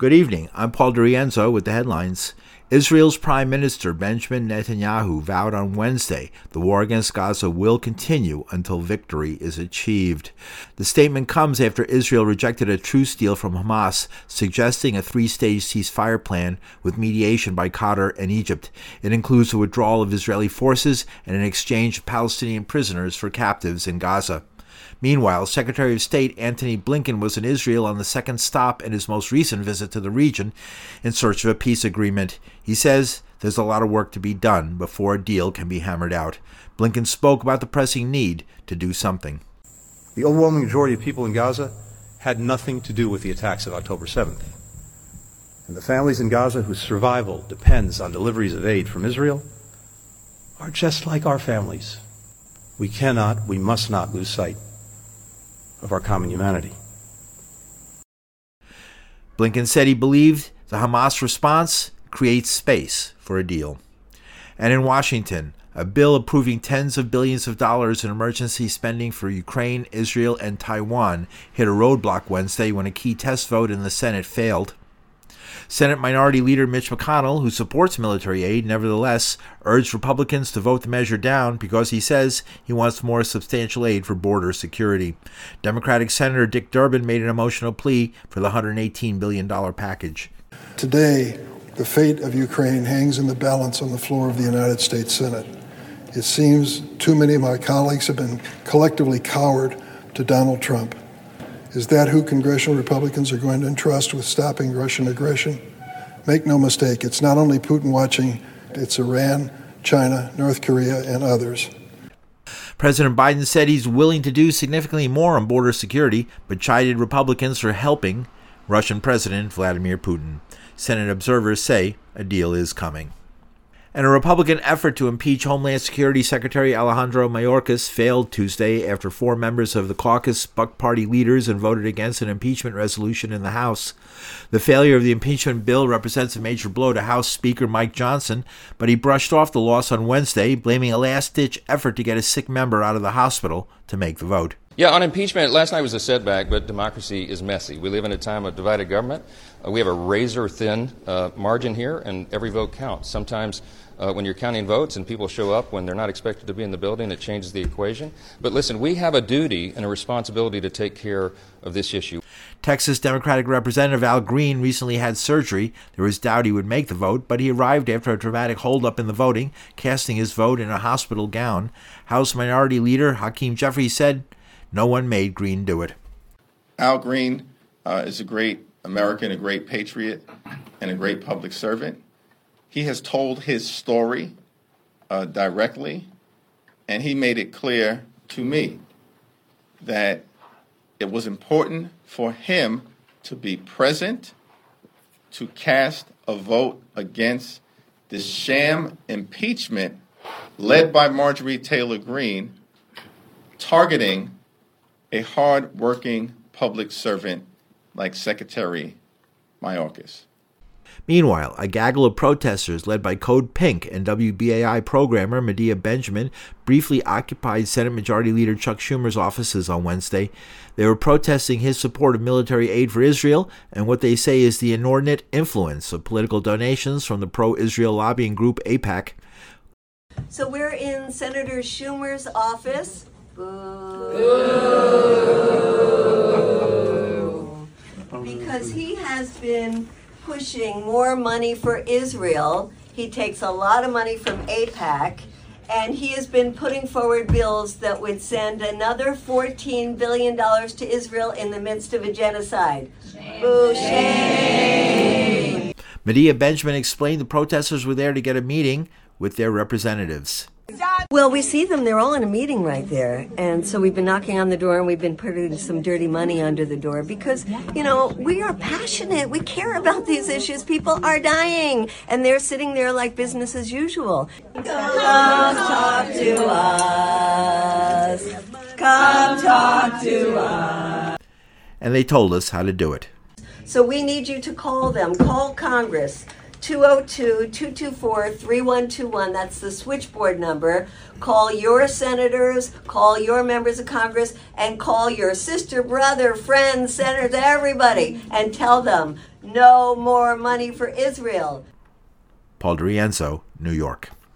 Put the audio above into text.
Good evening. I'm Paul DeRienzo with the headlines. Israel's Prime Minister Benjamin Netanyahu vowed on Wednesday the war against Gaza will continue until victory is achieved. The statement comes after Israel rejected a truce deal from Hamas suggesting a three stage ceasefire plan with mediation by Qatar and Egypt. It includes the withdrawal of Israeli forces and an exchange of Palestinian prisoners for captives in Gaza. Meanwhile, Secretary of State Antony Blinken was in Israel on the second stop in his most recent visit to the region in search of a peace agreement. He says there's a lot of work to be done before a deal can be hammered out. Blinken spoke about the pressing need to do something. The overwhelming majority of people in Gaza had nothing to do with the attacks of October 7th. And the families in Gaza whose survival depends on deliveries of aid from Israel are just like our families. We cannot, we must not lose sight of our common humanity. Blinken said he believed the Hamas response creates space for a deal. And in Washington, a bill approving tens of billions of dollars in emergency spending for Ukraine, Israel, and Taiwan hit a roadblock Wednesday when a key test vote in the Senate failed. Senate Minority Leader Mitch McConnell, who supports military aid, nevertheless urged Republicans to vote the measure down because he says he wants more substantial aid for border security. Democratic Senator Dick Durbin made an emotional plea for the $118 billion package. Today, the fate of Ukraine hangs in the balance on the floor of the United States Senate. It seems too many of my colleagues have been collectively coward to Donald Trump. Is that who congressional Republicans are going to entrust with stopping Russian aggression? Make no mistake, it's not only Putin watching, it's Iran, China, North Korea, and others. President Biden said he's willing to do significantly more on border security, but chided Republicans for helping Russian President Vladimir Putin. Senate observers say a deal is coming and a Republican effort to impeach Homeland Security Secretary Alejandro Mayorkas failed Tuesday after four members of the caucus bucked party leaders and voted against an impeachment resolution in the House. The failure of the impeachment bill represents a major blow to House Speaker Mike Johnson, but he brushed off the loss on Wednesday, blaming a last ditch effort to get a sick member out of the hospital to make the vote. Yeah, on impeachment, last night was a setback, but democracy is messy. We live in a time of divided government. Uh, we have a razor thin uh, margin here, and every vote counts. Sometimes uh, when you're counting votes and people show up when they're not expected to be in the building, it changes the equation. But listen, we have a duty and a responsibility to take care of this issue. Texas Democratic Representative Al Green recently had surgery. There was doubt he would make the vote, but he arrived after a dramatic holdup in the voting, casting his vote in a hospital gown. House Minority Leader Hakeem Jeffries said, No one made Green do it. Al Green uh, is a great American, a great patriot, and a great public servant. He has told his story uh, directly, and he made it clear to me that it was important for him to be present to cast a vote against this sham impeachment led by Marjorie Taylor Greene, targeting a hard-working public servant like Secretary Mayorkas. Meanwhile, a gaggle of protesters led by Code Pink and WBAI programmer Medea Benjamin briefly occupied Senate Majority Leader Chuck Schumer's offices on Wednesday. They were protesting his support of military aid for Israel and what they say is the inordinate influence of political donations from the pro Israel lobbying group AIPAC. So we're in Senator Schumer's office. Because he has been pushing more money for Israel. He takes a lot of money from AIPAC, and he has been putting forward bills that would send another $14 billion to Israel in the midst of a genocide. Shame. Boo, shame. Medea Benjamin explained the protesters were there to get a meeting with their representatives. Well, we see them. They're all in a meeting right there. And so we've been knocking on the door and we've been putting some dirty money under the door because, you know, we are passionate. We care about these issues. People are dying. And they're sitting there like business as usual. Come talk to us. Come talk to us. And they told us how to do it. So we need you to call them. Call Congress 202 224 3121. That's the switchboard number. Call your senators, call your members of Congress, and call your sister, brother, friends, senators, everybody, and tell them no more money for Israel. Paul DeRienzo, New York.